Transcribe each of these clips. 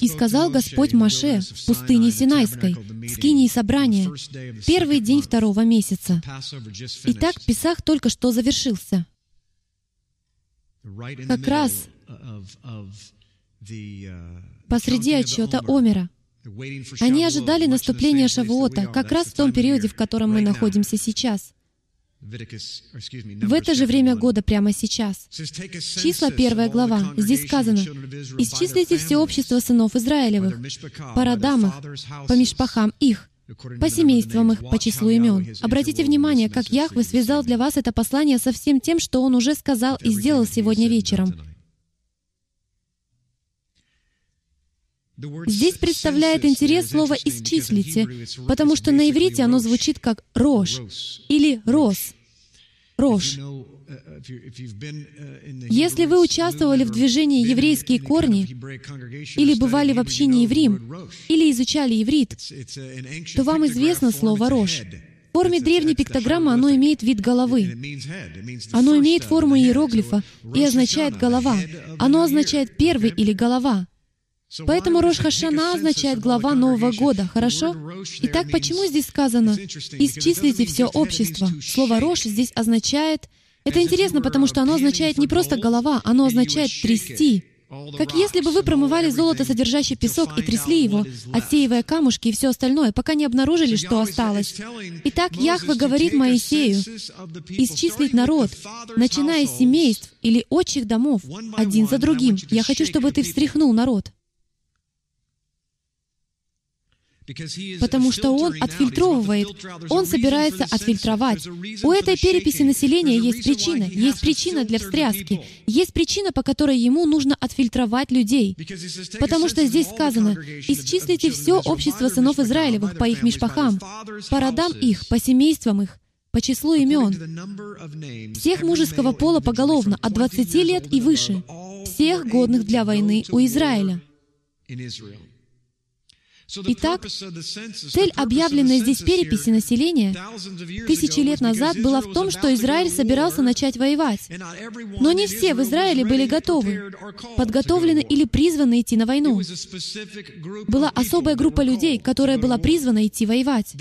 И сказал Господь Маше в пустыне Синайской, в скинии собрания, первый день второго месяца. Итак, Песах только что завершился. Как раз посреди отчета Омера. Они ожидали наступления Шавуота как раз в том периоде, в котором мы находимся сейчас. В это же время года прямо сейчас. Числа первая глава. Здесь сказано, «Исчислите все общество сынов Израилевых, по родам их, по мишпахам их, по семействам их, по числу имен. Обратите внимание, как Яхве связал для вас это послание со всем тем, что Он уже сказал и сделал сегодня вечером. Здесь представляет интерес слово «исчислите», потому что на иврите оно звучит как «рожь» или «рос». Рожь. Если вы участвовали в движении «Еврейские корни» или бывали в общине еврим, или изучали иврит, то вам известно слово «рожь». В форме древней пиктограммы оно имеет вид головы. Оно имеет форму иероглифа и означает «голова». Оно означает «первый» или «голова». Поэтому Рош Хашана означает глава Нового года, хорошо? Итак, почему здесь сказано «исчислите все общество»? Слово «рош» здесь означает... Это интересно, потому что оно означает не просто «голова», оно означает «трясти». Как если бы вы промывали золото, содержащее песок, и трясли его, отсеивая камушки и все остальное, пока не обнаружили, что осталось. Итак, Яхва говорит Моисею исчислить народ, начиная с семейств или отчих домов, один за другим. Я хочу, чтобы ты встряхнул народ. Потому что он отфильтровывает, он собирается отфильтровать. У этой переписи населения есть причина, есть причина для встряски, есть причина, по которой ему нужно отфильтровать людей. Потому что здесь сказано, «Исчислите все общество сынов Израилевых по их мишпахам, по родам их, по семействам их, по числу имен, всех мужеского пола поголовно, от 20 лет и выше, всех годных для войны у Израиля». Итак, цель объявленной здесь переписи населения тысячи лет назад была в том, что Израиль собирался начать воевать. Но не все в Израиле были готовы, подготовлены или призваны идти на войну. Была особая группа людей, которая была призвана идти воевать.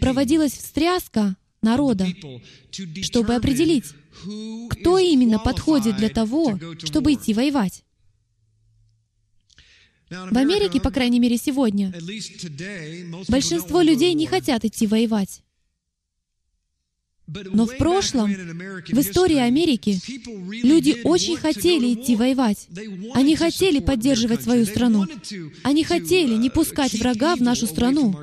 Проводилась встряска народа, чтобы определить, кто именно подходит для того, чтобы идти воевать. В Америке, по крайней мере, сегодня, большинство людей не хотят идти воевать. Но в прошлом, в истории Америки, люди очень хотели идти воевать. Они хотели поддерживать свою страну. Они хотели не пускать врага в нашу страну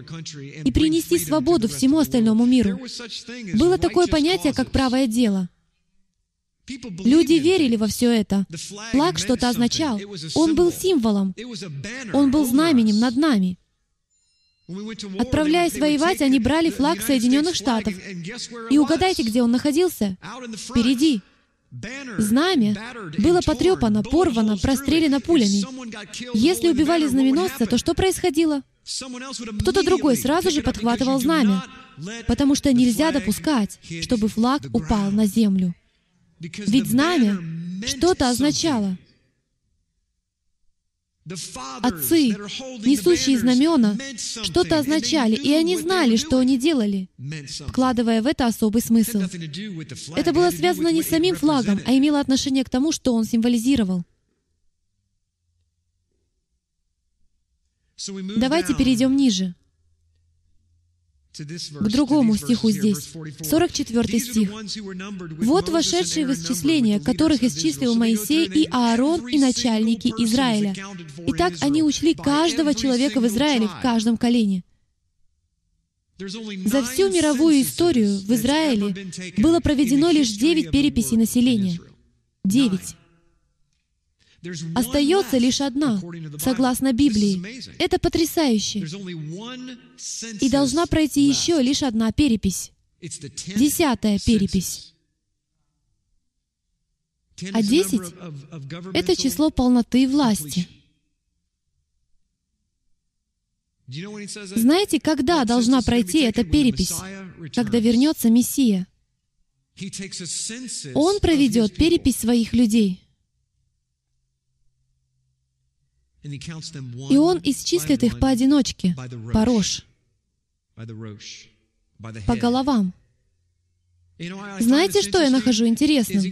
и принести свободу всему остальному миру. Было такое понятие, как правое дело — Люди верили во все это. Флаг что-то означал. Он был символом. Он был знаменем над нами. Отправляясь воевать, они брали флаг Соединенных Штатов. И угадайте, где он находился? Впереди. Знамя было потрепано, порвано, прострелено пулями. Если убивали знаменосца, то что происходило? Кто-то другой сразу же подхватывал знамя, потому что нельзя допускать, чтобы флаг упал на землю. Ведь знамя что-то означало. Отцы, несущие знамена, что-то означали, и они знали, что они делали, вкладывая в это особый смысл. Это было связано не с самим флагом, а имело отношение к тому, что он символизировал. Давайте перейдем ниже к другому стиху здесь, 44 стих. «Вот вошедшие в исчисление, которых исчислил Моисей и Аарон и начальники Израиля. Итак, они учли каждого человека в Израиле в каждом колене». За всю мировую историю в Израиле было проведено лишь девять переписей населения. Девять. Остается лишь одна, согласно Библии. Это потрясающе. И должна пройти еще лишь одна перепись. Десятая перепись. А десять — это число полноты власти. Знаете, когда должна пройти эта перепись? Когда вернется Мессия. Он проведет перепись своих людей. И он исчислит их поодиночке, по рожь, по головам. Знаете, что я нахожу интересным?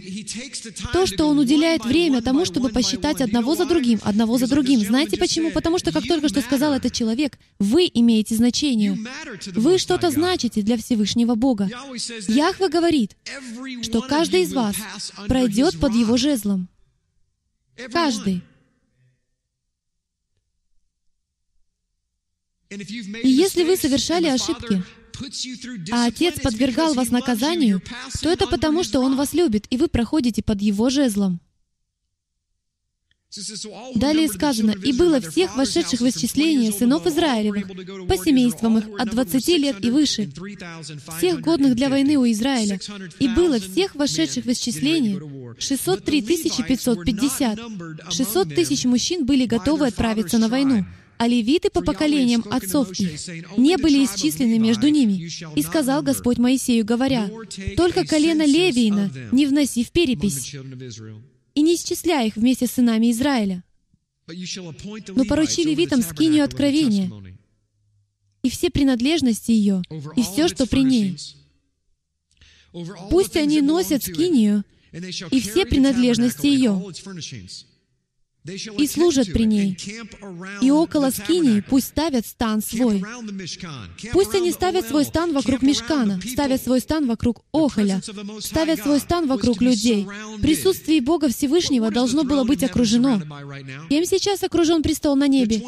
То, что он уделяет время тому, чтобы посчитать одного за другим, одного за другим. Знаете почему? Потому что, как только что сказал этот человек, вы имеете значение. Вы что-то значите для Всевышнего Бога. Яхва говорит, что каждый из вас пройдет под его жезлом. Каждый. И если вы совершали ошибки, а Отец подвергал вас наказанию, то это потому, что Он вас любит, и вы проходите под Его жезлом. Далее сказано, «И было всех вошедших в исчисление сынов Израилевых, по семействам их, от 20 лет и выше, всех годных для войны у Израиля. И было всех вошедших в исчисление 603 550. 600 тысяч мужчин были готовы отправиться на войну а левиты по поколениям отцов их не были исчислены между ними. И сказал Господь Моисею, говоря, «Только колено Левиина не вноси в перепись, и не исчисляй их вместе с сынами Израиля, но поручи левитам скинию откровения и все принадлежности ее, и все, что при ней. Пусть они носят скинию и все принадлежности ее, и служат при ней. И около скинии пусть ставят стан свой. Пусть они ставят свой стан вокруг мешкана, ставят свой стан вокруг Охоля, ставят свой стан вокруг людей. Присутствие Бога Всевышнего должно было быть окружено. Кем сейчас окружен престол на небе?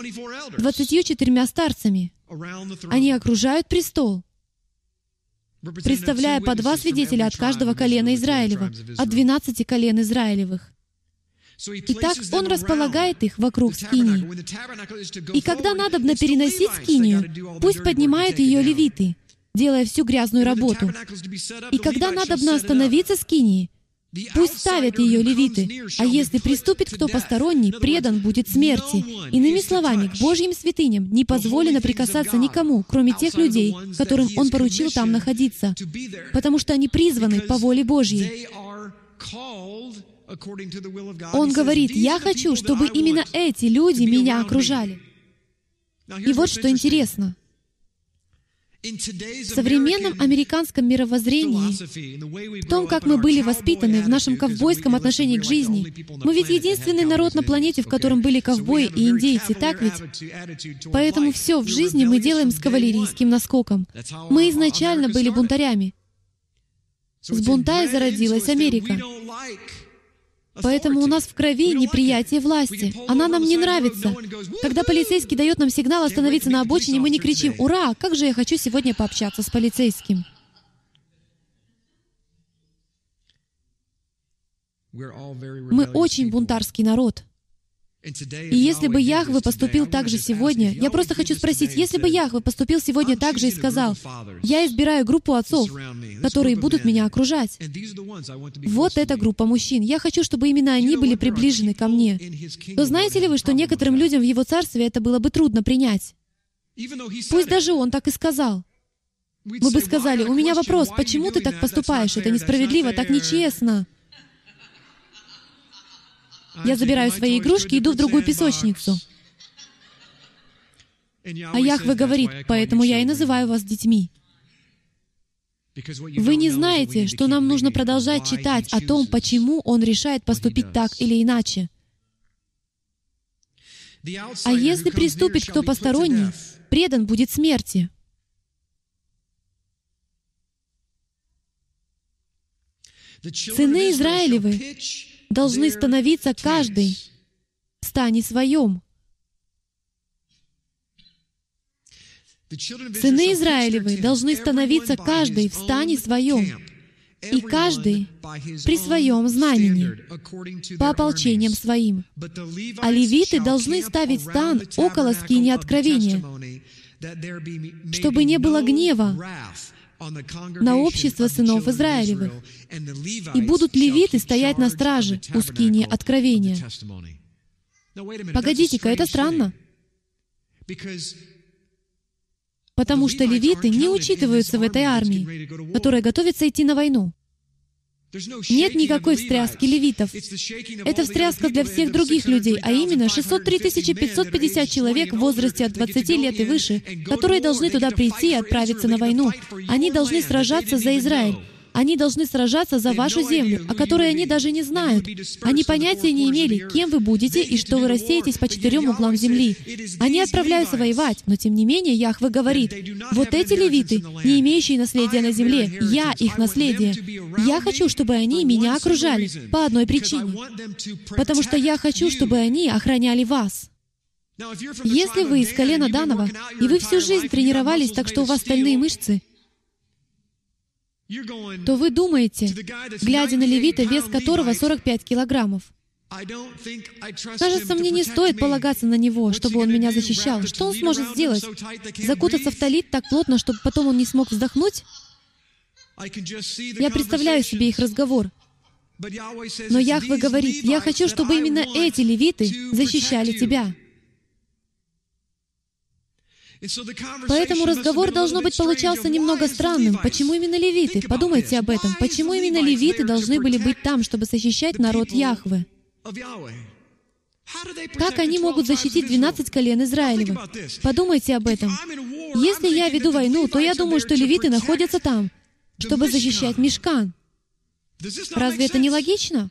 Двадцатью четырьмя старцами. Они окружают престол, представляя по два свидетеля от каждого колена Израилева, от двенадцати колен Израилевых. Итак, он располагает их вокруг скинии. И когда надобно переносить скинию, пусть поднимают ее левиты, делая всю грязную работу. И когда надобно остановиться скинии, Пусть ставят ее левиты, а если приступит кто посторонний, предан будет смерти. Иными словами, к Божьим святыням не позволено прикасаться никому, кроме тех людей, которым Он поручил там находиться, потому что они призваны по воле Божьей. Он говорит, я хочу, чтобы именно эти люди меня окружали. И вот что интересно. В современном американском мировоззрении, в том, как мы были воспитаны в нашем ковбойском отношении к жизни, мы ведь единственный народ на планете, в котором были ковбои и индейцы, так ведь? Поэтому все в жизни мы делаем с кавалерийским наскоком. Мы изначально были бунтарями. С бунта и зародилась Америка. Поэтому у нас в крови неприятие власти. Она нам не нравится. Когда полицейский дает нам сигнал остановиться на обочине, мы не кричим «Ура! Как же я хочу сегодня пообщаться с полицейским!» Мы очень бунтарский народ. И если бы Яхве поступил так же сегодня, я просто хочу спросить, если бы Яхве поступил сегодня так же и сказал, «Я избираю группу отцов, которые будут меня окружать. Вот эта группа мужчин. Я хочу, чтобы именно они были приближены ко мне». То знаете ли вы, что некоторым людям в Его Царстве это было бы трудно принять? Пусть даже Он так и сказал. Мы бы сказали, «У меня вопрос, почему ты так поступаешь? Это несправедливо, так нечестно». Я забираю свои игрушки и иду в другую песочницу. А Яхве говорит, поэтому я и называю вас детьми. Вы не знаете, что нам нужно продолжать читать о том, почему Он решает поступить так или иначе. А если приступит кто посторонний, предан будет смерти. Сыны Израилевы должны становиться каждый в стане своем. Сыны Израилевы должны становиться каждый в стане своем, и каждый при своем знамени, по ополчениям своим. А левиты должны ставить стан около скини откровения, чтобы не было гнева на общество сынов Израилевых. И будут левиты стоять на страже у скини откровения. Погодите-ка, это странно. Потому что левиты не учитываются в этой армии, которая готовится идти на войну. Нет никакой встряски левитов. Это встряска для всех других людей, а именно 603 550 человек в возрасте от 20 лет и выше, которые должны туда прийти и отправиться на войну. Они должны сражаться за Израиль. Они должны сражаться за вашу землю, о которой они даже не знают. Они понятия не имели, кем вы будете и что вы рассеетесь по четырем углам земли. Они отправляются воевать, но тем не менее Яхве говорит, вот эти левиты, не имеющие наследия на земле, я их наследие. Я хочу, чтобы они меня окружали по одной причине. Потому что я хочу, чтобы они охраняли вас. Если вы из колена Данова, и вы всю жизнь тренировались так, что у вас стальные мышцы, то вы думаете, глядя на левита, вес которого 45 килограммов, Кажется, мне не стоит полагаться на него, чтобы он меня защищал. Что он сможет сделать? Закутаться в талит так плотно, чтобы потом он не смог вздохнуть? Я представляю себе их разговор. Но Яхве говорит, «Я хочу, чтобы именно эти левиты защищали тебя». Поэтому разговор, должно быть, получался немного странным. Почему именно левиты? Подумайте об этом. Почему именно левиты должны были быть там, чтобы защищать народ Яхвы? Как они могут защитить 12 колен Израилевых? Подумайте об этом. Если я веду войну, то я думаю, что левиты находятся там, чтобы защищать Мешкан. Разве это не логично?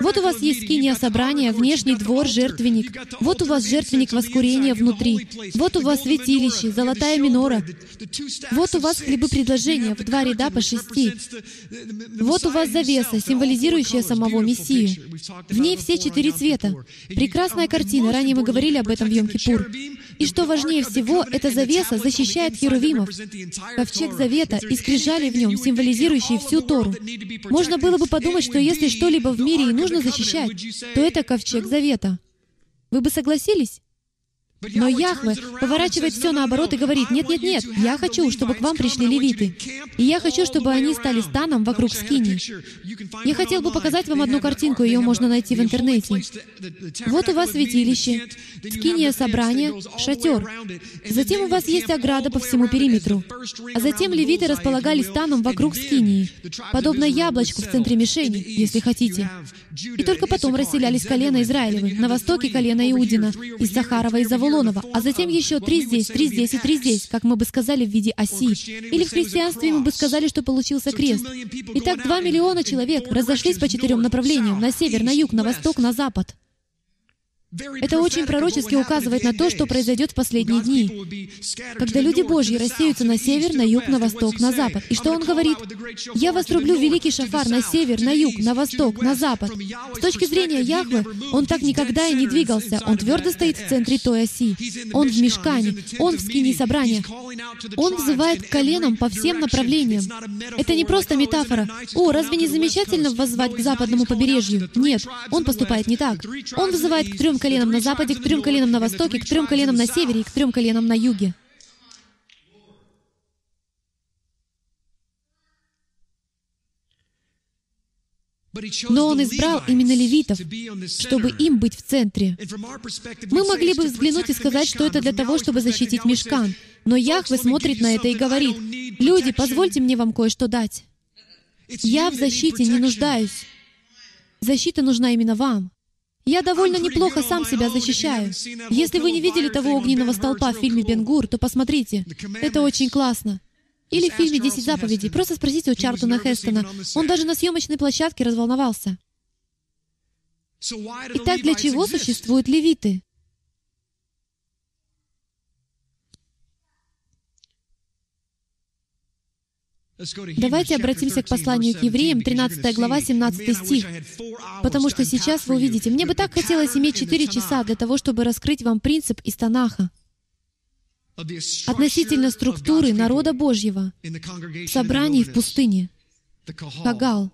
Вот у вас есть скиния собрания, внешний двор, жертвенник. Вот у вас жертвенник воскурения внутри. Вот у вас святилище, золотая минора. Вот у вас хлебы предложения в два ряда по шести. Вот у вас завеса, символизирующая самого Мессию. В ней все четыре цвета. Прекрасная картина, ранее мы говорили об этом в Йом-Кипур. И что важнее всего, эта завеса защищает херувимов. Ковчег Завета и скрижали в нем, символизирующие всю Тору. Можно было бы подумать, что если что-либо в мире и нужно защищать, то это Ковчег Завета. Вы бы согласились? Но Яхве поворачивает все наоборот и говорит, «Нет-нет-нет, я хочу, чтобы к вам пришли левиты, и я хочу, чтобы они стали станом вокруг скини». Я хотел бы показать вам одну картинку, ее можно найти в интернете. Вот у вас святилище, скиния собрания, шатер. Затем у вас есть ограда по всему периметру. А затем левиты располагались станом вокруг скинии, подобно яблочку в центре мишени, если хотите. И только потом расселялись колено Израилевы, на востоке колено Иудина, из Сахарова и Вавилонова, а затем еще три здесь, три здесь и три здесь, как мы бы сказали в виде оси. Или в христианстве мы бы сказали, что получился крест. Итак, два миллиона человек разошлись по четырем направлениям, на север, на юг, на восток, на запад. Это очень пророчески указывает на то, что произойдет в последние дни, когда люди Божьи рассеются на север, на юг, на восток, на запад. И что он говорит? «Я вострублю великий шафар на север, на юг, на восток, на запад». С точки зрения Яхвы, он так никогда и не двигался. Он твердо стоит в центре той оси. Он в мешкане, он в скине собрания. Он взывает к коленам по всем направлениям. Это не просто метафора. «О, разве не замечательно воззвать к западному побережью?» Нет, он поступает не так. Он взывает к трем коленам на западе, к трем коленам на востоке, к трем коленам на севере и к трем коленам на юге. Но Он избрал именно левитов, чтобы им быть в центре. Мы могли бы взглянуть и сказать, что это для того, чтобы защитить мешкан. Но Яхве смотрит на это и говорит, «Люди, позвольте мне вам кое-что дать. Я в защите не нуждаюсь. Защита нужна именно вам. Я довольно неплохо сам себя защищаю. Если вы не видели того огненного столпа в фильме «Бенгур», то посмотрите. Это очень классно. Или в фильме «Десять заповедей». Просто спросите у Чартона Хестона. Он даже на съемочной площадке разволновался. Итак, для чего существуют левиты? Давайте обратимся к посланию к евреям, 13 глава, 17 стих. Потому что сейчас вы увидите, мне бы так хотелось иметь 4 часа для того, чтобы раскрыть вам принцип из Танаха относительно структуры народа Божьего в собрании в пустыне, Хагал,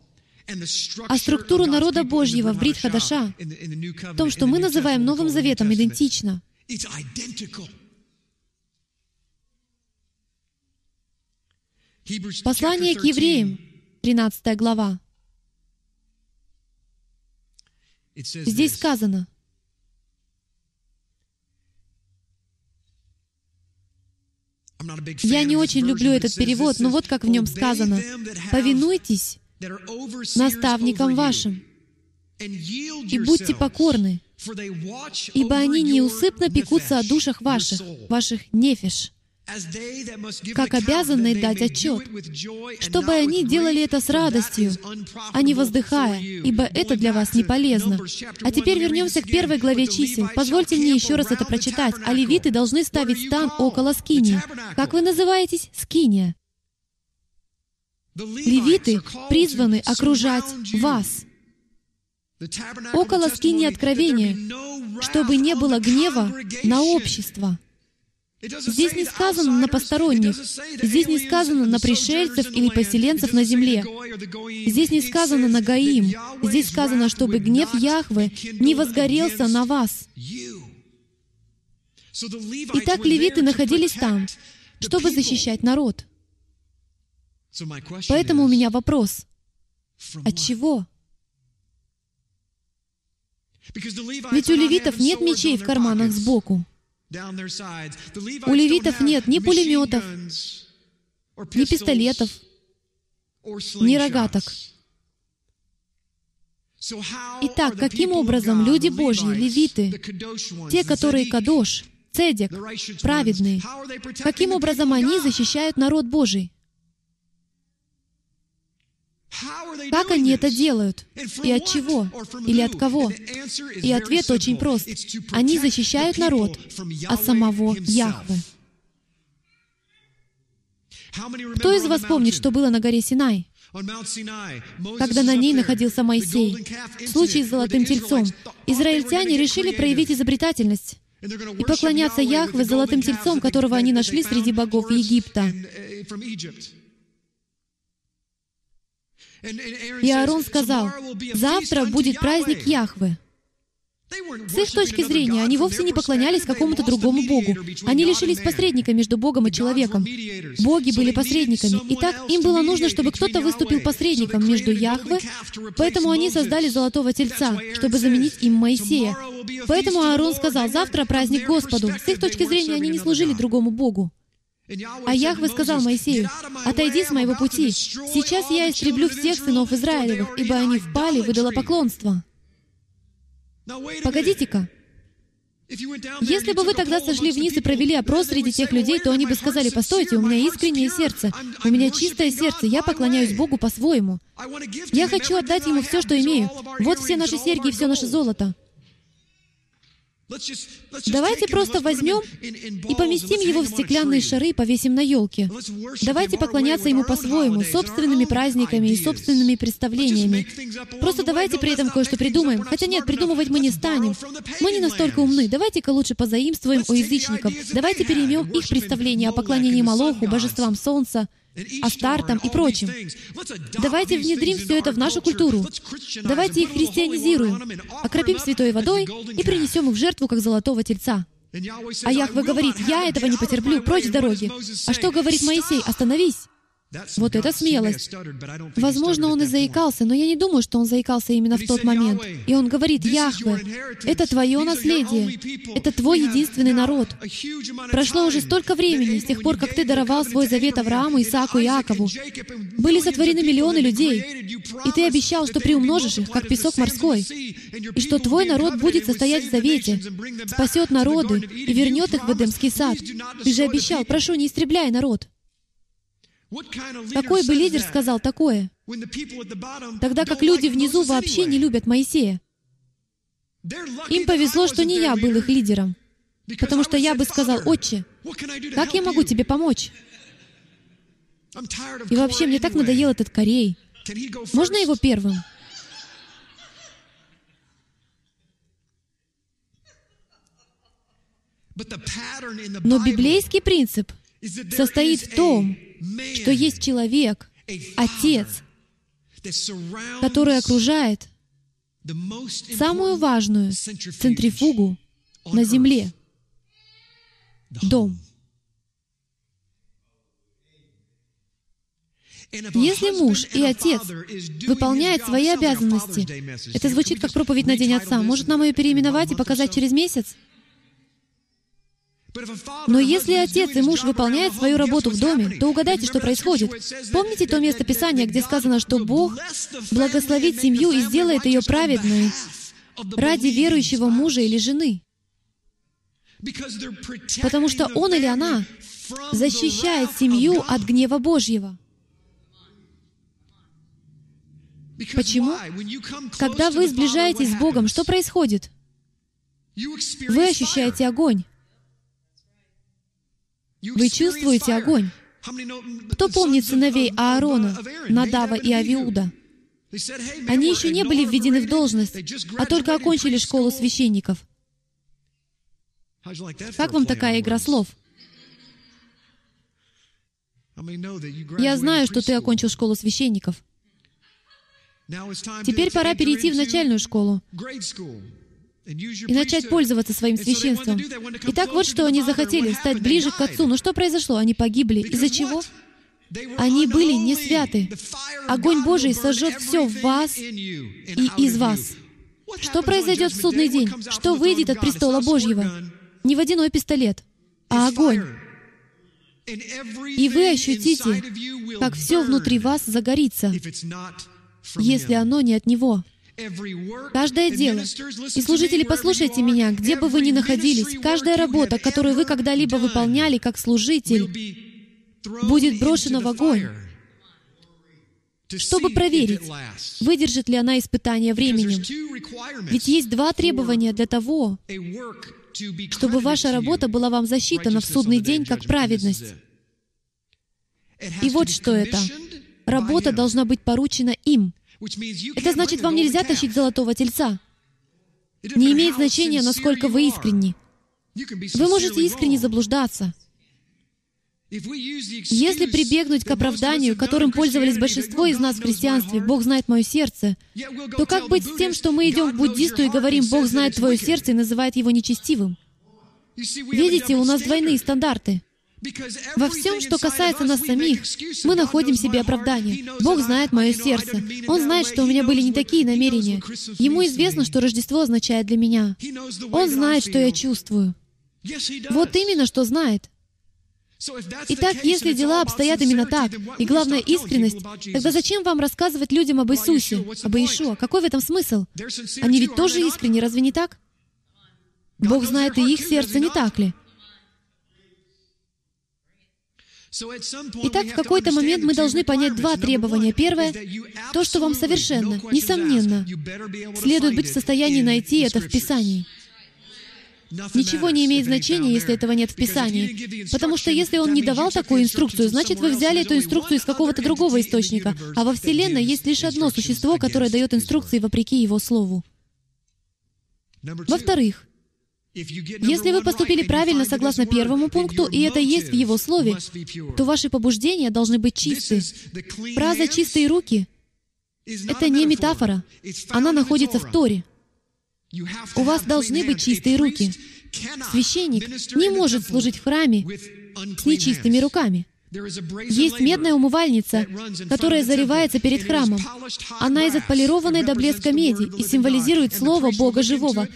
а структуру народа Божьего в Брит Хадаша, в том, что мы называем Новым Заветом, идентично. Послание к евреям, 13 глава. Здесь сказано, я не очень люблю этот перевод, но вот как в нем сказано, «Повинуйтесь наставникам вашим, и будьте покорны, ибо они неусыпно пекутся о душах ваших, ваших нефиш, как обязанные дать отчет, чтобы они делали это с радостью, а не воздыхая, ибо это для вас не полезно. А теперь вернемся к первой главе чисел. Позвольте мне еще раз это прочитать. А левиты должны ставить стан около скинии. Как вы называетесь? Скиния. Левиты призваны окружать вас. Около скинии откровения, чтобы не было гнева на общество. Здесь не сказано на посторонних, здесь не сказано на пришельцев или поселенцев на земле. Здесь не сказано на Гаим. Здесь сказано, чтобы гнев Яхвы не возгорелся на вас. Итак, левиты находились там, чтобы защищать народ. Поэтому у меня вопрос. От чего? Ведь у левитов нет мечей в карманах сбоку. У левитов нет ни пулеметов, ни пистолетов, ни рогаток. Итак, каким образом люди Божьи, левиты, те, которые кадош, цедек, праведные, каким образом они защищают народ Божий? Как они это делают? И от чего? Или от кого? И ответ очень прост. Они защищают народ от самого Яхвы. Кто из вас помнит, что было на горе Синай? Когда на ней находился Моисей. В случае с золотым тельцом. Израильтяне решили проявить изобретательность и поклоняться Яхве золотым тельцом, которого они нашли среди богов Египта. И Аарон сказал, «Завтра будет праздник Яхвы». С их точки зрения, они вовсе не поклонялись какому-то другому Богу. Они лишились посредника между Богом и человеком. Боги были посредниками. Итак, им было нужно, чтобы кто-то выступил посредником между Яхве, поэтому они создали Золотого Тельца, чтобы заменить им Моисея. Поэтому Аарон сказал, «Завтра праздник Господу». С их точки зрения, они не служили другому Богу. А Яхве сказал Моисею, «Отойди с моего пути. Сейчас я истреблю всех сынов Израилевых, ибо они впали в идолопоклонство». Погодите-ка. Если бы вы тогда сошли вниз и провели опрос среди тех людей, то они бы сказали, «Постойте, у меня искреннее сердце, у меня чистое сердце, я поклоняюсь Богу по-своему. Я хочу отдать Ему все, что имею. Вот все наши серьги и все наше золото». Давайте просто возьмем и поместим его в стеклянные шары и повесим на елке. Давайте поклоняться ему по-своему, собственными праздниками и собственными представлениями. Просто давайте при этом кое-что придумаем. Хотя нет, придумывать мы не станем. Мы не настолько умны. Давайте-ка лучше позаимствуем у язычников. Давайте переймем их представление о поклонении Молоху, божествам солнца, Астартам и прочим. Давайте внедрим все это в нашу культуру. Давайте их христианизируем, окропим святой водой и принесем их в жертву, как золотого тельца. А Яхве говорит, «Я этого не потерплю, прочь с дороги». А что говорит Моисей? «Остановись». Вот это смелость. Возможно, он и заикался, но я не думаю, что он заикался именно в тот момент. И он говорит, «Яхве, это твое наследие, это твой единственный народ. Прошло уже столько времени, с тех пор, как ты даровал свой завет Аврааму, Исааку и Иакову. Были сотворены миллионы людей, и ты обещал, что приумножишь их, как песок морской, и что твой народ будет состоять в завете, спасет народы и вернет их в Эдемский сад. Ты же обещал, прошу, не истребляй народ. Какой бы лидер сказал такое, тогда как люди внизу вообще не любят Моисея? Им повезло, что не я был их лидером, потому что я бы сказал, «Отче, как я могу тебе помочь?» И вообще, мне так надоел этот Корей. Можно его первым? Но библейский принцип состоит в том, что есть человек, Отец, который окружает самую важную центрифугу на земле — дом. Если муж и отец выполняют свои обязанности, это звучит как проповедь на День Отца, может нам ее переименовать и показать через месяц? Но если отец и муж выполняют свою работу в доме, то угадайте, что происходит. Помните то место Писания, где сказано, что Бог благословит семью и сделает ее праведной ради верующего мужа или жены? Потому что он или она защищает семью от гнева Божьего. Почему? Когда вы сближаетесь с Богом, что происходит? Вы ощущаете огонь. Вы чувствуете огонь. Кто помнит сыновей Аарона, Надава и Авиуда? Они еще не были введены в должность, а только окончили школу священников. Как вам такая игра слов? Я знаю, что ты окончил школу священников. Теперь пора перейти в начальную школу и начать пользоваться своим священством. Итак, вот что они захотели, стать ближе к Отцу. Но что произошло? Они погибли. Из-за чего? Они были не святы. Огонь Божий сожжет все в вас и из вас. Что произойдет в судный день? Что выйдет от престола Божьего? Не водяной пистолет, а огонь. И вы ощутите, как все внутри вас загорится, если оно не от Него. Каждое дело. И служители, послушайте меня, где бы вы ни находились, каждая работа, которую вы когда-либо выполняли как служитель, будет брошена в огонь, чтобы проверить, выдержит ли она испытание временем. Ведь есть два требования для того, чтобы ваша работа была вам засчитана в судный день как праведность. И вот что это. Работа должна быть поручена им. Это значит, вам нельзя тащить золотого тельца. Не имеет значения, насколько вы искренни. Вы можете искренне заблуждаться. Если прибегнуть к оправданию, которым пользовались большинство из нас в христианстве, «Бог знает мое сердце», то как быть с тем, что мы идем к буддисту и говорим «Бог знает твое сердце» и называет его нечестивым? Видите, у нас двойные стандарты. Во всем, что касается нас самих, мы находим себе оправдание. Бог знает мое сердце. Он знает, что у меня были не такие намерения. Ему известно, что Рождество означает для меня. Он знает, что я чувствую. Вот именно, что знает. Итак, если дела обстоят именно так, и главное искренность, тогда зачем вам рассказывать людям об Иисусе, об Иешуа? Какой в этом смысл? Они ведь тоже искренни, разве не так? Бог знает и их сердце, не так ли? Итак, в какой-то момент мы должны понять два требования. Первое — то, что вам совершенно, несомненно, следует быть в состоянии найти это в Писании. Ничего не имеет значения, если этого нет в Писании. Потому что если он не давал такую инструкцию, значит, вы взяли эту инструкцию из какого-то другого источника. А во Вселенной есть лишь одно существо, которое дает инструкции вопреки его слову. Во-вторых, если вы поступили правильно согласно первому пункту, и это есть в Его Слове, то ваши побуждения должны быть чисты. Фраза «чистые руки» — это не метафора. Она находится в Торе. У вас должны быть чистые руки. Священник не может служить в храме с нечистыми руками. Есть медная умывальница, которая заливается перед храмом. Она из отполированной до блеска меди и символизирует Слово Бога Живого.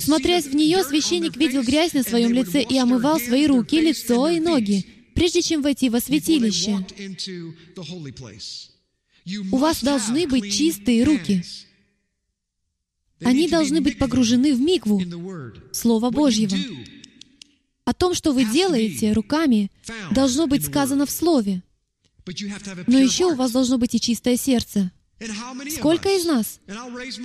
Смотрясь в нее, священник видел грязь на своем лице и омывал свои руки, лицо и ноги, прежде чем войти во святилище. У вас должны быть чистые руки. Они должны быть погружены в микву, Слово Божьего. О том, что вы делаете руками, должно быть сказано в Слове. Но еще у вас должно быть и чистое сердце. Сколько из нас?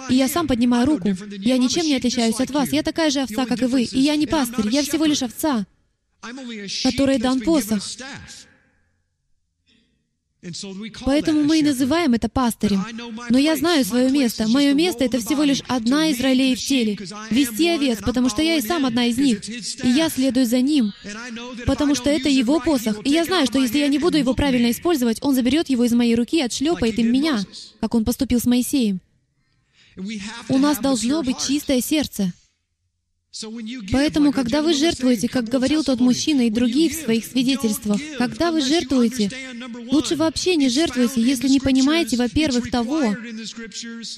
И я сам поднимаю руку. Я ничем не отличаюсь от вас. Я такая же овца, как и вы. И я не пастырь. Я всего лишь овца, которой дан посох. Поэтому мы и называем это пастырем. Но я знаю свое место. Мое место — это всего лишь одна из ролей в теле. Вести овец, потому что я и сам одна из них. И я следую за ним, потому что это его посох. И я знаю, что если я не буду его правильно использовать, он заберет его из моей руки и отшлепает им меня, как он поступил с Моисеем. У нас должно быть чистое сердце. Поэтому, когда вы жертвуете, как говорил тот мужчина и другие в своих свидетельствах, когда вы жертвуете, лучше вообще не жертвуйте, если не понимаете, во-первых, того,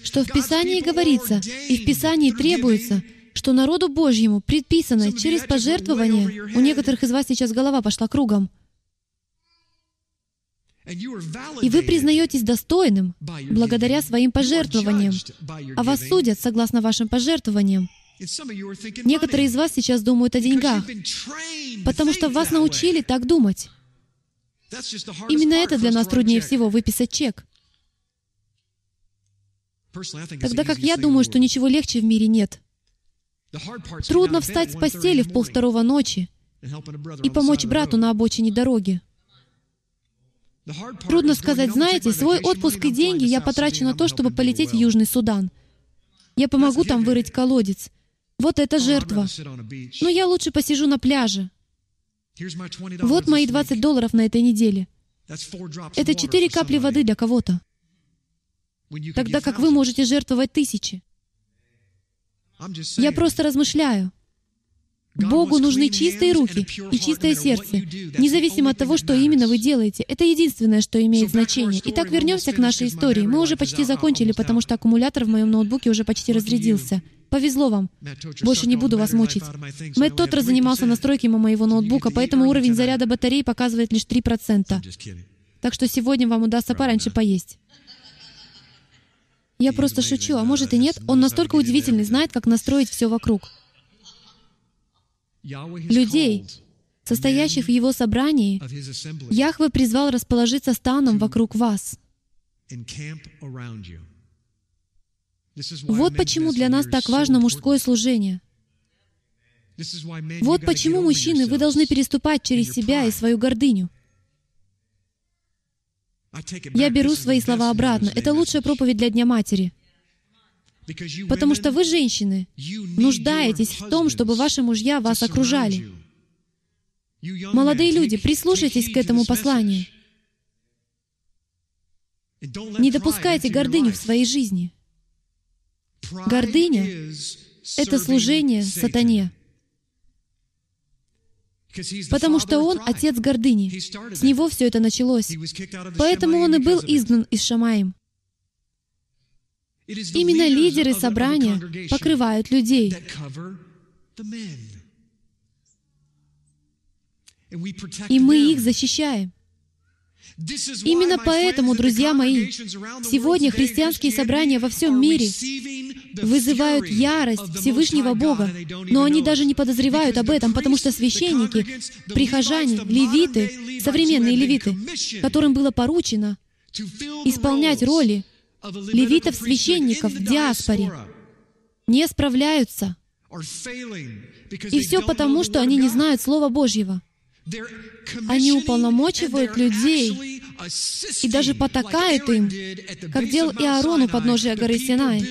что в Писании говорится и в Писании требуется, что народу Божьему предписано через пожертвование. У некоторых из вас сейчас голова пошла кругом. И вы признаетесь достойным благодаря своим пожертвованиям, а вас судят согласно вашим пожертвованиям. Некоторые из вас сейчас думают о деньгах, потому что вас научили так думать. Именно это для нас труднее всего — выписать чек. Тогда как я думаю, что ничего легче в мире нет. Трудно встать с постели в полвторого ночи и помочь брату на обочине дороги. Трудно сказать, знаете, свой отпуск и деньги я потрачу на то, чтобы полететь в Южный Судан. Я помогу там вырыть колодец. Вот это жертва. Но я лучше посижу на пляже. Вот мои 20 долларов на этой неделе. Это четыре капли воды для кого-то. Тогда как вы можете жертвовать тысячи. Я просто размышляю. Богу нужны чистые руки и чистое сердце, независимо от того, что именно вы делаете. Это единственное, что имеет значение. Итак, вернемся к нашей истории. Мы уже почти закончили, потому что аккумулятор в моем ноутбуке уже почти разрядился. Повезло вам. Больше не буду вас мучить. Мэтт Тоттер занимался настройками моего ноутбука, поэтому уровень заряда батареи показывает лишь 3%. Так что сегодня вам удастся пораньше поесть. Я просто шучу, а может и нет. Он настолько удивительный, знает, как настроить все вокруг людей, состоящих в Его собрании, Яхве призвал расположиться станом вокруг вас. Вот почему для нас так важно мужское служение. Вот почему, мужчины, вы должны переступать через себя и свою гордыню. Я беру свои слова обратно. Это лучшая проповедь для Дня Матери. Потому что вы, женщины, нуждаетесь в том, чтобы ваши мужья вас окружали. Молодые люди, прислушайтесь к этому посланию. Не допускайте гордыню в своей жизни. Гордыня — это служение сатане. Потому что он — отец гордыни. С него все это началось. Поэтому он и был изгнан из Шамаим. Именно лидеры собрания покрывают людей. И мы их защищаем. Именно поэтому, друзья мои, сегодня христианские собрания во всем мире вызывают ярость Всевышнего Бога, но они даже не подозревают об этом, потому что священники, прихожане, левиты, современные левиты, которым было поручено исполнять роли левитов-священников в диаспоре не справляются. И все потому, что они не знают Слова Божьего. Они уполномочивают людей и даже потакают им, как делал и Аарон у подножия горы Синай,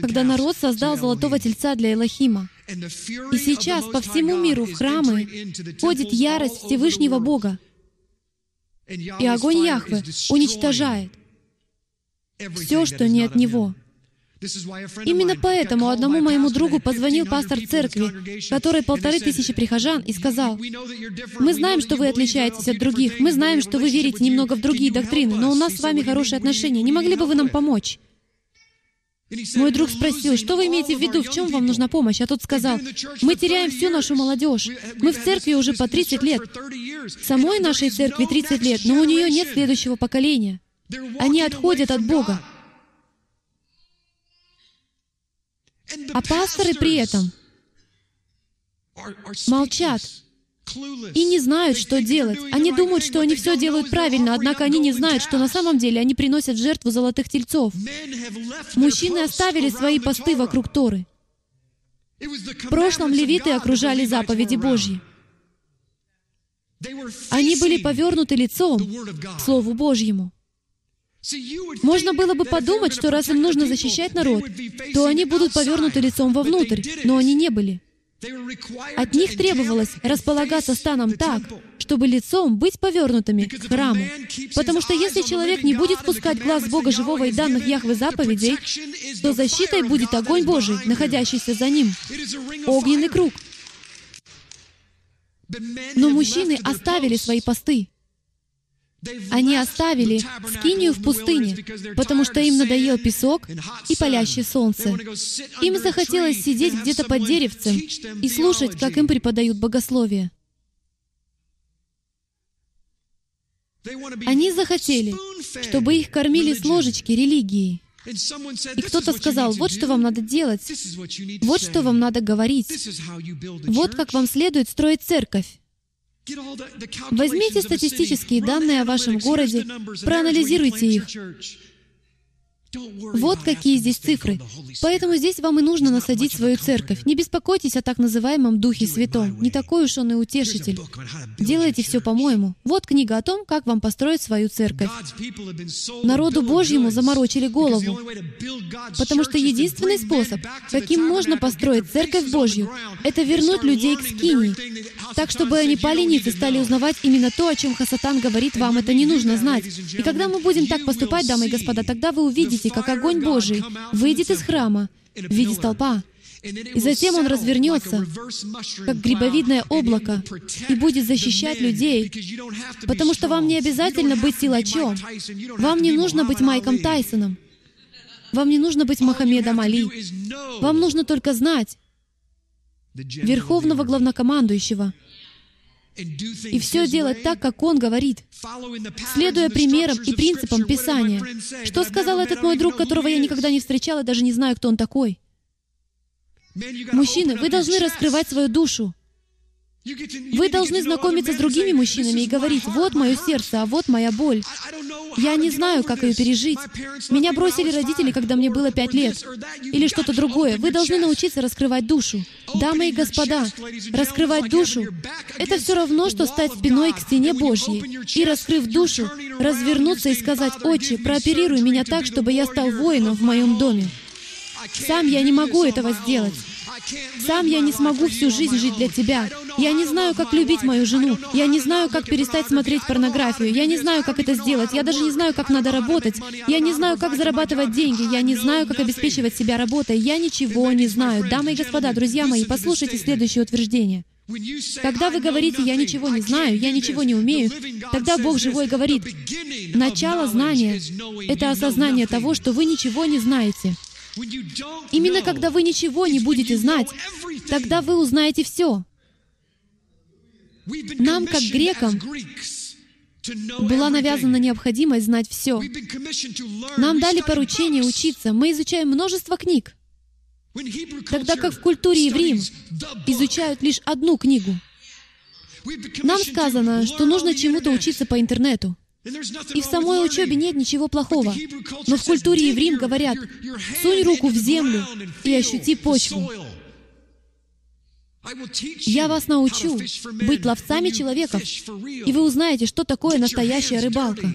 когда народ создал золотого тельца для Элохима. И сейчас по всему миру в храмы ходит ярость Всевышнего Бога, и огонь Яхвы уничтожает все, что не от Него. Именно поэтому одному моему другу позвонил пастор церкви, который полторы тысячи прихожан, и сказал, «Мы знаем, что вы отличаетесь от других, мы знаем, что вы верите немного в другие доктрины, но у нас с вами хорошие отношения. Не могли бы вы нам помочь?» Мой друг спросил, что вы имеете в виду, в чем вам нужна помощь? А тот сказал, мы теряем всю нашу молодежь. Мы в церкви уже по 30 лет. Самой нашей церкви 30 лет, но у нее нет следующего поколения. Они отходят от Бога. А пасторы при этом молчат и не знают, что делать. Они думают, что они все делают правильно, однако они не знают, что на самом деле они приносят жертву золотых тельцов. Мужчины оставили свои посты вокруг Торы. В прошлом левиты окружали заповеди Божьи. Они были повернуты лицом к Слову Божьему. Можно было бы подумать, что раз им нужно защищать народ, то они будут повернуты лицом вовнутрь, но они не были. От них требовалось располагаться станом так, чтобы лицом быть повернутыми к храму. Потому что если человек не будет спускать глаз Бога живого и данных Яхвы заповедей, то защитой будет огонь Божий, находящийся за ним. Огненный круг. Но мужчины оставили свои посты. Они оставили скинию в пустыне, потому что им надоел песок и палящее солнце. Им захотелось сидеть где-то под деревцем и слушать, как им преподают богословие. Они захотели, чтобы их кормили с ложечки религии. И кто-то сказал, вот что вам надо делать, вот что вам надо говорить, вот как вам следует строить церковь. Возьмите статистические данные о вашем городе, проанализируйте их. Вот какие здесь цифры. Поэтому здесь вам и нужно насадить свою церковь. Не беспокойтесь о так называемом Духе Святом. Не такой уж он и утешитель. Делайте все по-моему. Вот книга о том, как вам построить свою церковь. Народу Божьему заморочили голову. Потому что единственный способ, каким можно построить церковь Божью, это вернуть людей к скинии. Так, чтобы они по лениться стали узнавать именно то, о чем Хасатан говорит, вам это не нужно знать. И когда мы будем так поступать, дамы и господа, тогда вы увидите, увидите, как огонь Божий выйдет из храма в виде столпа, и затем он развернется, как грибовидное облако, и будет защищать людей, потому что вам не обязательно быть силачом, вам не нужно быть Майком Тайсоном, вам не нужно быть Мохаммедом Али, вам нужно только знать Верховного Главнокомандующего, и все делать так, как Он говорит, следуя примерам и принципам Писания. Что сказал этот мой друг, которого я никогда не встречал и даже не знаю, кто он такой? Мужчины, вы должны раскрывать свою душу. Вы должны знакомиться с другими мужчинами и говорить, вот мое сердце, а вот моя боль. Я не знаю, как ее пережить. Меня бросили родители, когда мне было пять лет. Или что-то другое. Вы должны научиться раскрывать душу. Дамы и господа, раскрывать душу — это все равно, что стать спиной к стене Божьей. И, раскрыв душу, развернуться и сказать, «Отче, прооперируй меня так, чтобы я стал воином в моем доме». Сам я не могу этого сделать. Сам я не смогу всю жизнь жить для тебя. Я не знаю, как любить мою жену. Я не знаю, как перестать смотреть порнографию. Я не знаю, как это сделать. Я даже не знаю, как надо работать. Я не знаю, как зарабатывать деньги. Я не знаю, как обеспечивать себя работой. Я ничего не знаю. Дамы и господа, друзья мои, послушайте следующее утверждение. Когда вы говорите «я ничего не знаю», «я ничего не умею», тогда Бог живой говорит, начало знания — это осознание того, что вы ничего не знаете. Именно когда вы ничего не будете знать, тогда вы узнаете все. Нам, как грекам, была навязана необходимость знать все. Нам дали поручение учиться. Мы изучаем множество книг. Тогда как в культуре евреям изучают лишь одну книгу. Нам сказано, что нужно чему-то учиться по интернету. И в самой учебе нет ничего плохого. Но в культуре евреям говорят, сунь руку в землю и ощути почву. Я вас научу быть ловцами человеков, и вы узнаете, что такое настоящая рыбалка.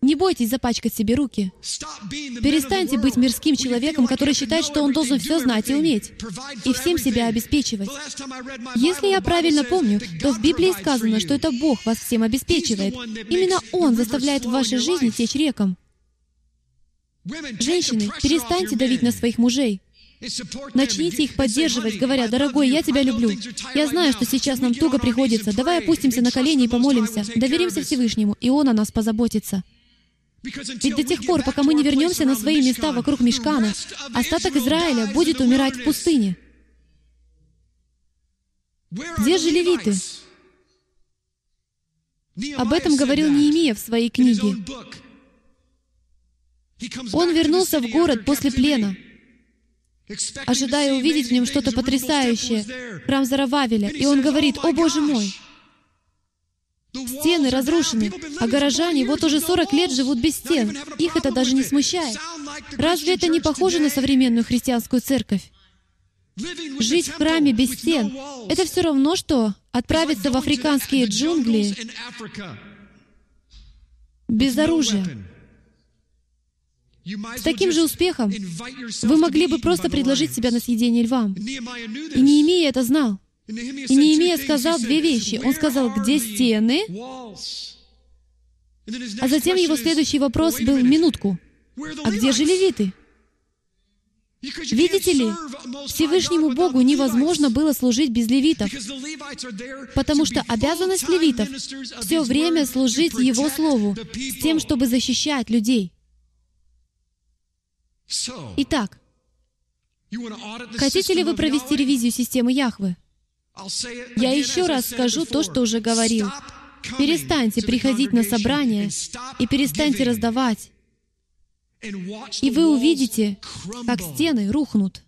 Не бойтесь запачкать себе руки. Перестаньте быть мирским человеком, который считает, что он должен все знать и уметь, и всем себя обеспечивать. Если я правильно помню, то в Библии сказано, что это Бог вас всем обеспечивает. Именно Он заставляет в вашей жизни течь рекам. Женщины, перестаньте давить на своих мужей. Начните их поддерживать, говоря, «Дорогой, я тебя люблю. Я знаю, что сейчас нам туго приходится. Давай опустимся на колени и помолимся. Доверимся Всевышнему, и Он о нас позаботится». Ведь до тех пор, пока мы не вернемся на свои места вокруг Мешкана, остаток Израиля будет умирать в пустыне. Где же левиты? Об этом говорил Неемия в своей книге. Он вернулся в город после плена, ожидая увидеть в нем что-то потрясающее, храм Зарававеля. И он говорит, «О Боже мой, Стены разрушены, а горожане вот уже 40 лет живут без стен. Их это даже не смущает. Разве это не похоже на современную христианскую церковь? Жить в храме без стен — это все равно, что отправиться в африканские джунгли без оружия. С таким же успехом вы могли бы просто предложить себя на съедение львам. И Неемия это знал. И Неемия сказал две вещи. Он сказал, где стены? А затем его следующий вопрос был, минутку, а где же левиты? Видите ли, Всевышнему Богу невозможно было служить без левитов, потому что обязанность левитов все время служить Его Слову, с тем, чтобы защищать людей. Итак, хотите ли вы провести ревизию системы Яхвы? Я еще раз скажу то, что уже говорил. Перестаньте приходить на собрания и перестаньте раздавать. И вы увидите, как стены рухнут.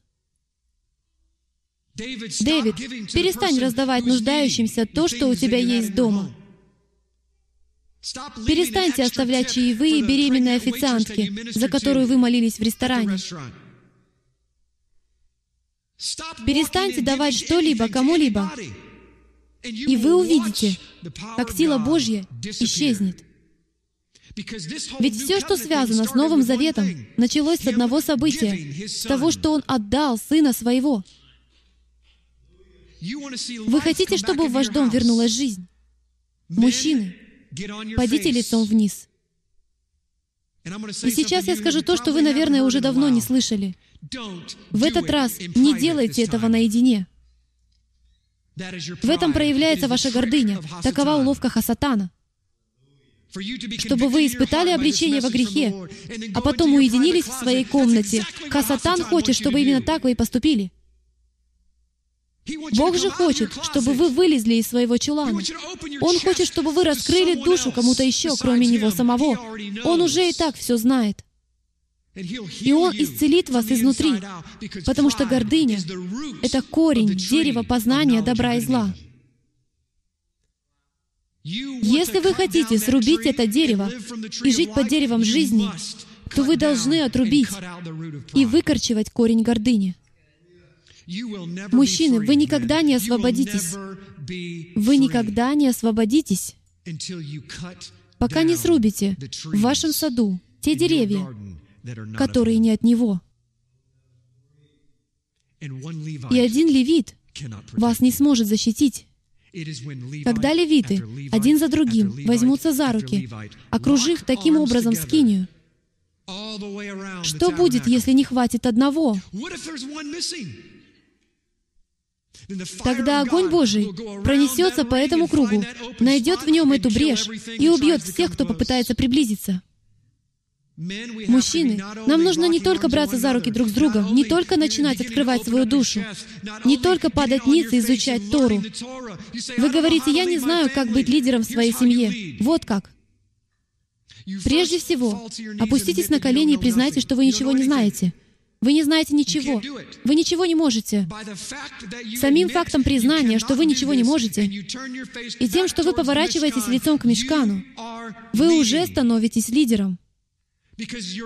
Дэвид, перестань раздавать нуждающимся то, что у тебя есть дома. Перестаньте оставлять чаевые беременной официантке, за которую вы молились в ресторане. Перестаньте давать что-либо кому-либо, и вы увидите, как сила Божья исчезнет. Ведь все, что связано с Новым Заветом, началось с одного события, с того, что Он отдал Сына Своего. Вы хотите, чтобы в ваш дом вернулась жизнь? Мужчины, падите лицом вниз. И сейчас я скажу то, что вы, наверное, уже давно не слышали. В этот раз не делайте этого наедине. В этом проявляется ваша гордыня. Такова уловка Хасатана. Чтобы вы испытали обличение во грехе, а потом уединились в своей комнате. Хасатан хочет, чтобы именно так вы и поступили. Бог же хочет, чтобы вы вылезли из своего чулана. Он хочет, чтобы вы раскрыли душу кому-то еще, кроме Него самого. Он уже и так все знает. И Он исцелит вас изнутри, потому что гордыня — это корень дерева познания добра и зла. Если вы хотите срубить это дерево и жить под деревом жизни, то вы должны отрубить и выкорчевать корень гордыни. Мужчины, вы никогда не освободитесь. Вы никогда не освободитесь, пока не срубите в вашем саду те деревья, которые не от Него. И один левит вас не сможет защитить. Когда левиты один за другим возьмутся за руки, окружив таким образом скинию, что будет, если не хватит одного? Тогда огонь Божий пронесется по этому кругу, найдет в нем эту брешь и убьет всех, кто попытается приблизиться. Мужчины, нам нужно не только браться за руки друг с другом, не только начинать открывать свою душу, не только падать ниц и изучать Тору. Вы говорите, я не знаю, как быть лидером в своей семье. Вот как. Прежде всего, опуститесь на колени и признайте, что вы ничего не знаете. Вы не знаете ничего. Вы ничего не можете. Самим фактом признания, что вы ничего не можете, и тем, что вы поворачиваетесь лицом к мешкану, вы уже становитесь лидером.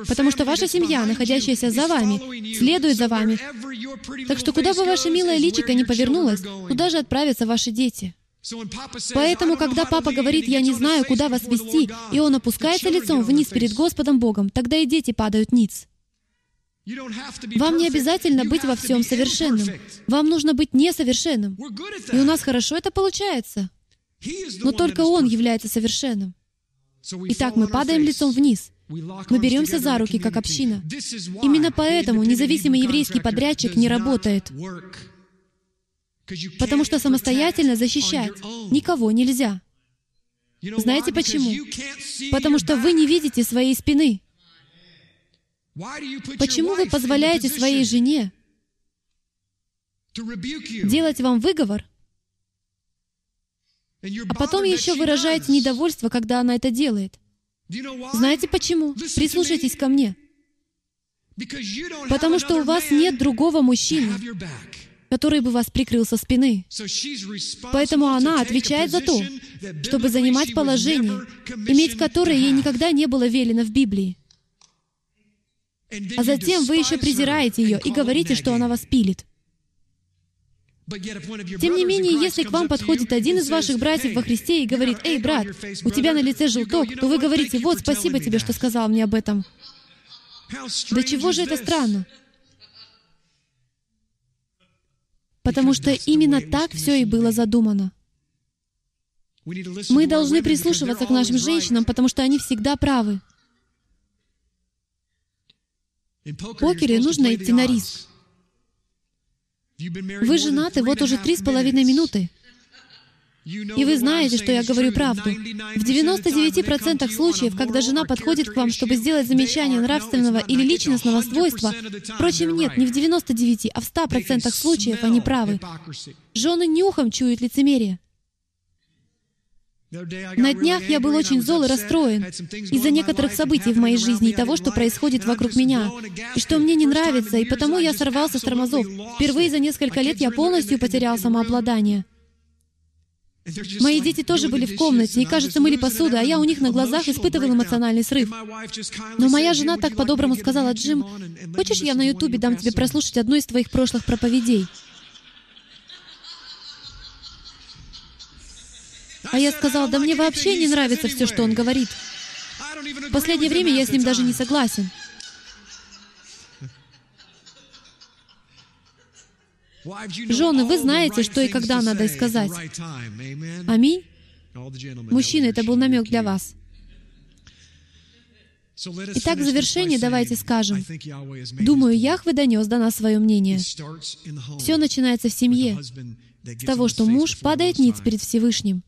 Потому что ваша семья, находящаяся за вами, следует за вами. Так что куда бы ваше милое личико не повернулось, туда же отправятся ваши дети. Поэтому, когда папа говорит, «Я не знаю, куда вас вести», и он опускается лицом вниз перед Господом Богом, тогда и дети падают ниц. Вам не обязательно быть во всем совершенным. Вам нужно быть несовершенным. И у нас хорошо это получается. Но только Он является совершенным. Итак, мы падаем лицом вниз. Мы беремся за руки, как община. Именно поэтому независимый еврейский подрядчик не работает. Потому что самостоятельно защищать никого нельзя. Знаете почему? Потому что вы не видите своей спины. Почему вы позволяете своей жене делать вам выговор, а потом еще выражаете недовольство, когда она это делает? Знаете почему? Прислушайтесь ко мне. Потому что у вас нет другого мужчины, который бы вас прикрыл со спины. Поэтому она отвечает за то, чтобы занимать положение, иметь которое ей никогда не было велено в Библии. А затем вы еще презираете ее и говорите, что она вас пилит. Тем не менее, если к вам подходит один из ваших братьев во Христе и говорит, «Эй, брат, у тебя на лице желток», то вы говорите, «Вот, спасибо тебе, что сказал мне об этом». Да чего же это странно? Потому что именно так все и было задумано. Мы должны прислушиваться к нашим женщинам, потому что они всегда правы. В покере нужно идти на риск. Вы женаты вот уже три с половиной минуты. И вы знаете, что я говорю правду. В 99% случаев, когда жена подходит к вам, чтобы сделать замечание нравственного или личностного свойства, впрочем, нет, не в 99, а в 100% случаев они правы. Жены нюхом чуют лицемерие. На днях я был очень зол и расстроен из-за некоторых событий в моей жизни и того, что происходит вокруг меня, и что мне не нравится, и потому я сорвался с тормозов. Впервые за несколько лет я полностью потерял самообладание. Мои дети тоже были в комнате, и, кажется, мыли посуду, а я у них на глазах испытывал эмоциональный срыв. Но моя жена так по-доброму сказала, «Джим, хочешь, я на Ютубе дам тебе прослушать одну из твоих прошлых проповедей?» А я сказал, да мне вообще не нравится все, что он говорит. В последнее время я с ним даже не согласен. Жены, вы знаете, что и когда надо сказать. Аминь. Мужчины, это был намек для вас. Итак, в завершение давайте скажем. Думаю, Яхве донес до нас свое мнение. Все начинается в семье, с того, что муж падает ниц перед Всевышним.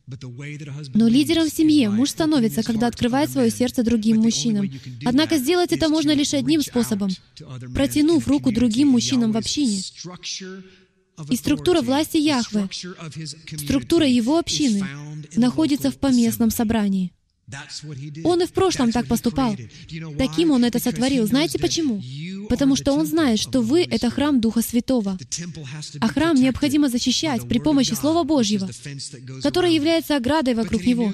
Но лидером в семье муж становится, когда открывает свое сердце другим мужчинам. Однако сделать это можно лишь одним способом — протянув руку другим мужчинам в общине. И структура власти Яхве, структура его общины находится в поместном собрании. Он и в прошлом так поступал. Таким он это сотворил. Знаете почему? Потому что он знает, что вы — это храм Духа Святого. А храм необходимо защищать при помощи Слова Божьего, которое является оградой вокруг него.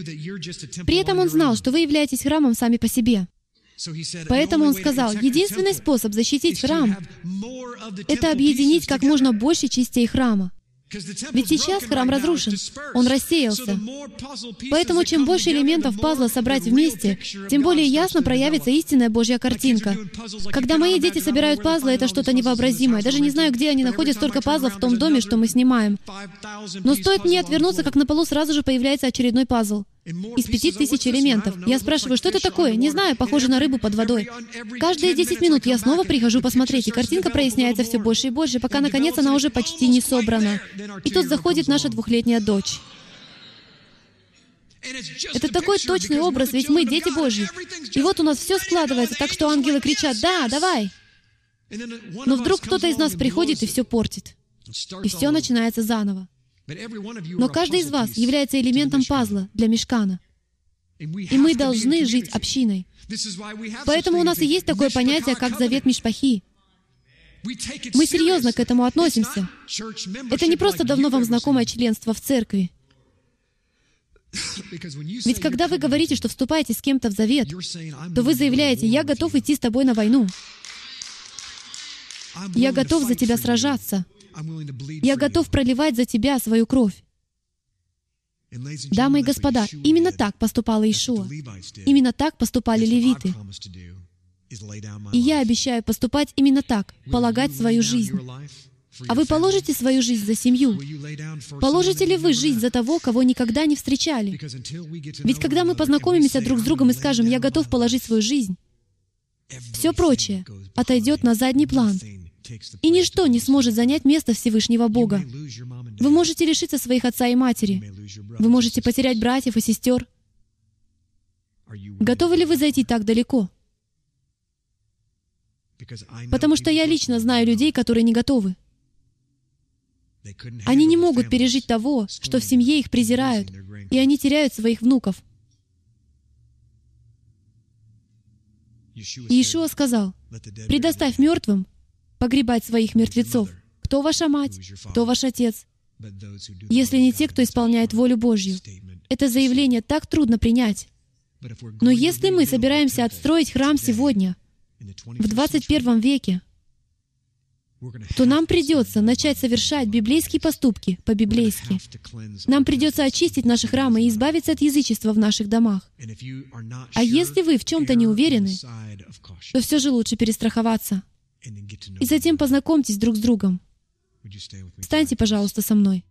При этом он знал, что вы являетесь храмом сами по себе. Поэтому он сказал, единственный способ защитить храм — это объединить как можно больше частей храма. Ведь сейчас храм разрушен, он рассеялся. Поэтому чем больше элементов пазла собрать вместе, тем более ясно проявится истинная Божья картинка. Когда мои дети собирают пазлы, это что-то невообразимое. Даже не знаю, где они находят столько пазлов в том доме, что мы снимаем. Но стоит мне отвернуться, как на полу сразу же появляется очередной пазл из пяти тысяч элементов. Я спрашиваю, что это такое? Не знаю, похоже на рыбу под водой. Каждые десять минут я снова прихожу посмотреть, и картинка проясняется все больше и больше, пока, наконец, она уже почти не собрана. И тут заходит наша двухлетняя дочь. Это такой точный образ, ведь мы дети Божьи. И вот у нас все складывается, так что ангелы кричат «Да, давай!» Но вдруг кто-то из нас приходит и все портит. И все начинается заново. Но каждый из вас является элементом пазла для мешкана. И мы должны жить общиной. Поэтому у нас и есть такое понятие, как завет Мишпахи. Мы серьезно к этому относимся. Это не просто давно вам знакомое членство в церкви. Ведь когда вы говорите, что вступаете с кем-то в завет, то вы заявляете, «Я готов идти с тобой на войну. Я готов за тебя сражаться. Я готов проливать за тебя свою кровь. Дамы и господа, именно так поступал Ишуа. Именно так поступали левиты. И я обещаю поступать именно так, полагать свою жизнь. А вы положите свою жизнь за семью? Положите ли вы жизнь за того, кого никогда не встречали? Ведь когда мы познакомимся друг с другом и скажем, «Я готов положить свою жизнь», все прочее отойдет на задний план, и ничто не сможет занять место Всевышнего Бога. Вы можете лишиться своих отца и матери. Вы можете потерять братьев и сестер. Готовы ли вы зайти так далеко? Потому что я лично знаю людей, которые не готовы. Они не могут пережить того, что в семье их презирают, и они теряют своих внуков. Иешуа сказал, «Предоставь мертвым погребать своих мертвецов. Кто ваша мать? Кто ваш отец? Если не те, кто исполняет волю Божью. Это заявление так трудно принять. Но если мы собираемся отстроить храм сегодня, в 21 веке, то нам придется начать совершать библейские поступки по-библейски. Нам придется очистить наши храмы и избавиться от язычества в наших домах. А если вы в чем-то не уверены, то все же лучше перестраховаться. И затем познакомьтесь друг с другом. Встаньте, пожалуйста, со мной.